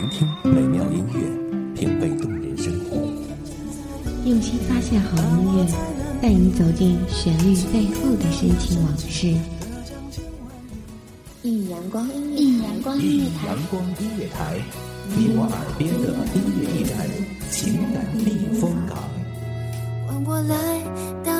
聆听美妙音乐，品味动人生活。用心发现好音乐，带你走进旋律背后的深情往事。一阳光音乐，一阳光音乐台，阳光音乐台，你我耳边的音乐驿站，情感避风港。换我来当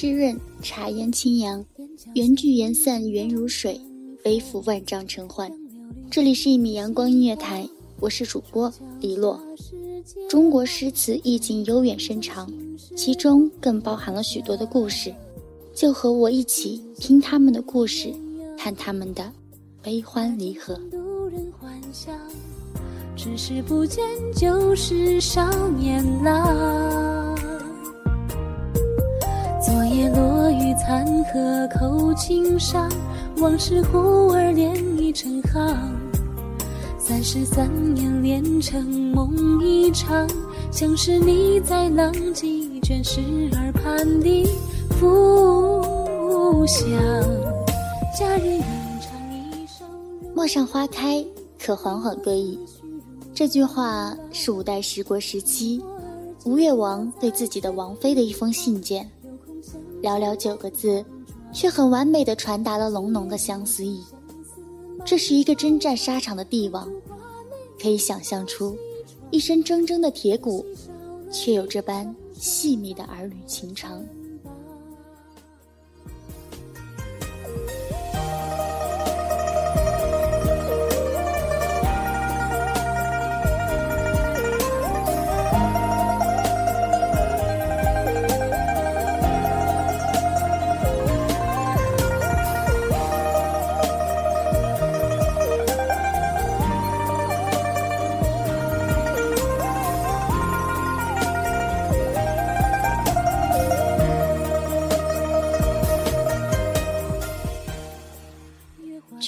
湿润，茶烟清扬，缘聚缘散，缘如水，背负万丈尘寰。这里是一米阳光音乐台，我是主播李洛。中国诗词意境悠远深长，其中更包含了许多的故事。就和我一起听他们的故事，看他们的悲欢离合。只是不见旧时少年郎。昨夜落雨残荷扣青山，往事忽而连已成行。三十三年连成梦一场，像是你在浪迹卷石耳畔的故乡。佳人吟唱一首。陌上花开，可缓缓归矣。这句话是五代十国时期吴越王对自己的王妃的一封信件，寥寥九个字，却很完美的传达了浓浓的相思意。这是一个征战沙场的帝王，可以想象出一身铮铮的铁骨，却有这般细密的儿女情长。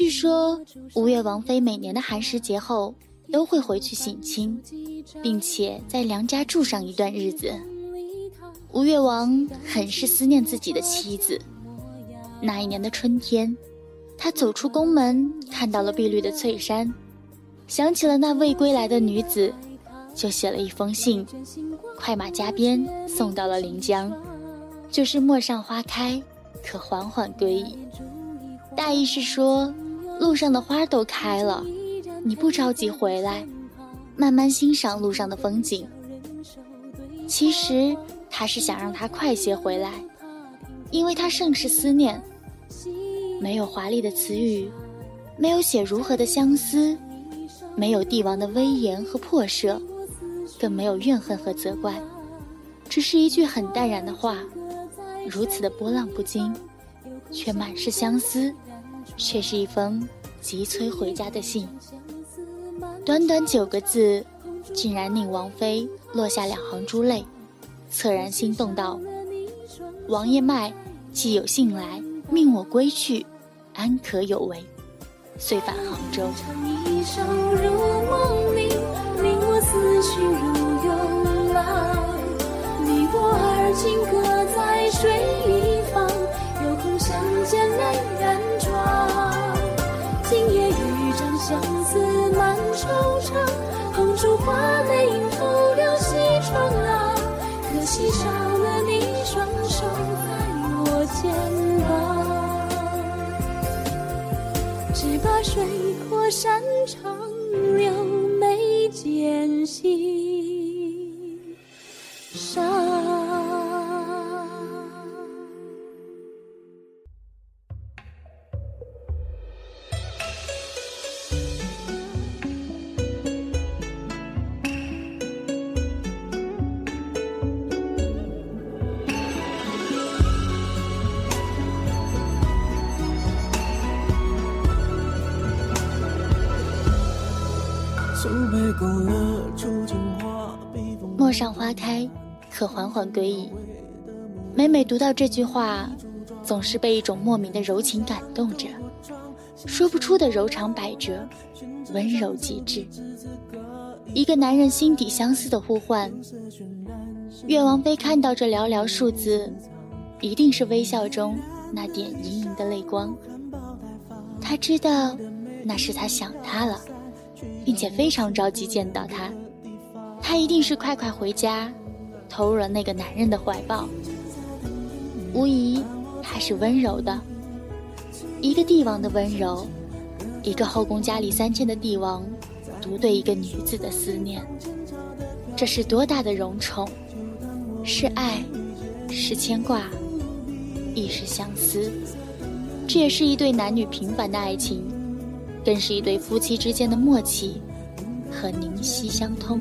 据说吴越王妃每年的寒食节后都会回去省亲，并且在娘家住上一段日子。吴越王很是思念自己的妻子。那一年的春天，他走出宫门，看到了碧绿的翠山，想起了那未归来的女子，就写了一封信，快马加鞭送到了临江，就是“陌上花开，可缓缓归矣”。大意是说，路上的花都开了，你不着急回来，慢慢欣赏路上的风景。其实他是想让他快些回来，因为他甚是思念。没有华丽的词语，没有写如何的相思，没有帝王的威严和破舍，更没有怨恨和责怪，只是一句很淡然的话，如此的波浪不惊。却满是相思，却是一封急催回家的信。短短九个字，竟然令王妃落下两行珠泪，恻然心动道：“王爷脉，既有信来，命我归去，安可有违？”遂返杭州。情各在水一方，有空相见泪染妆。烛花泪映透了西窗啊，可惜少了你双手在我肩膀。只把水泊山长上花开，可缓缓归矣。每每读到这句话，总是被一种莫名的柔情感动着，说不出的柔肠百折，温柔极致。一个男人心底相思的呼唤。岳王妃看到这寥寥数字，一定是微笑中那点盈盈的泪光。他知道，那是他想他了，并且非常着急见到他。他一定是快快回家，投入了那个男人的怀抱。无疑，他是温柔的，一个帝王的温柔，一个后宫佳丽三千的帝王，独对一个女子的思念，这是多大的荣宠！是爱，是牵挂，亦是相思。这也是一对男女平凡的爱情，更是一对夫妻之间的默契和灵犀相通。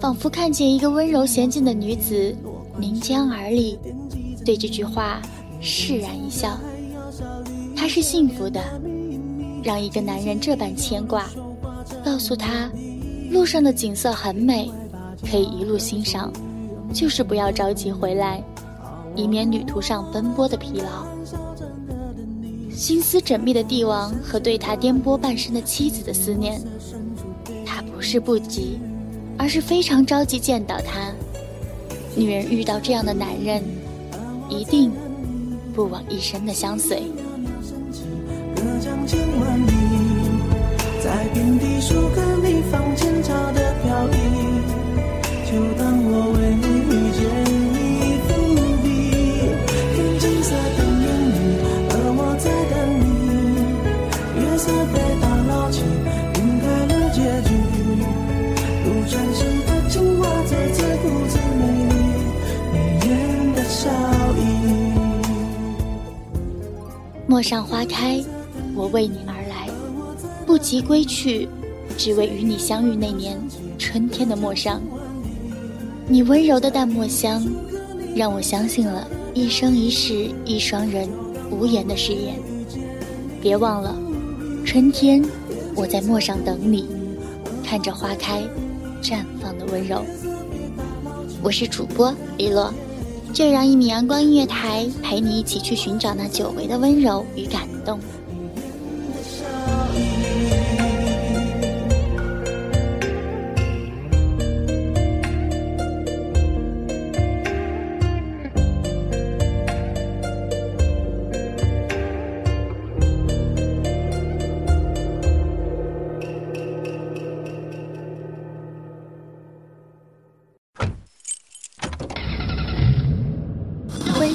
仿佛看见一个温柔娴静的女子凝江而立，对这句话释然一笑。她是幸福的，让一个男人这般牵挂，告诉他，路上的景色很美，可以一路欣赏，就是不要着急回来，以免旅途上奔波的疲劳。心思缜密的帝王和对他颠簸半生的妻子的思念，他不是不急，而是非常着急见到他。女人遇到这样的男人，一定不枉一生的相随。在遍地树根里放前朝的飘逸，就当陌上花开，我为你而来，不及归去，只为与你相遇那年春天的陌上。你温柔的淡墨香，让我相信了一生一世一双人无言的誓言。别忘了，春天我在陌上等你，看着花开，绽放的温柔。我是主播李洛。就让一米阳光音乐台陪你一起去寻找那久违的温柔与感动。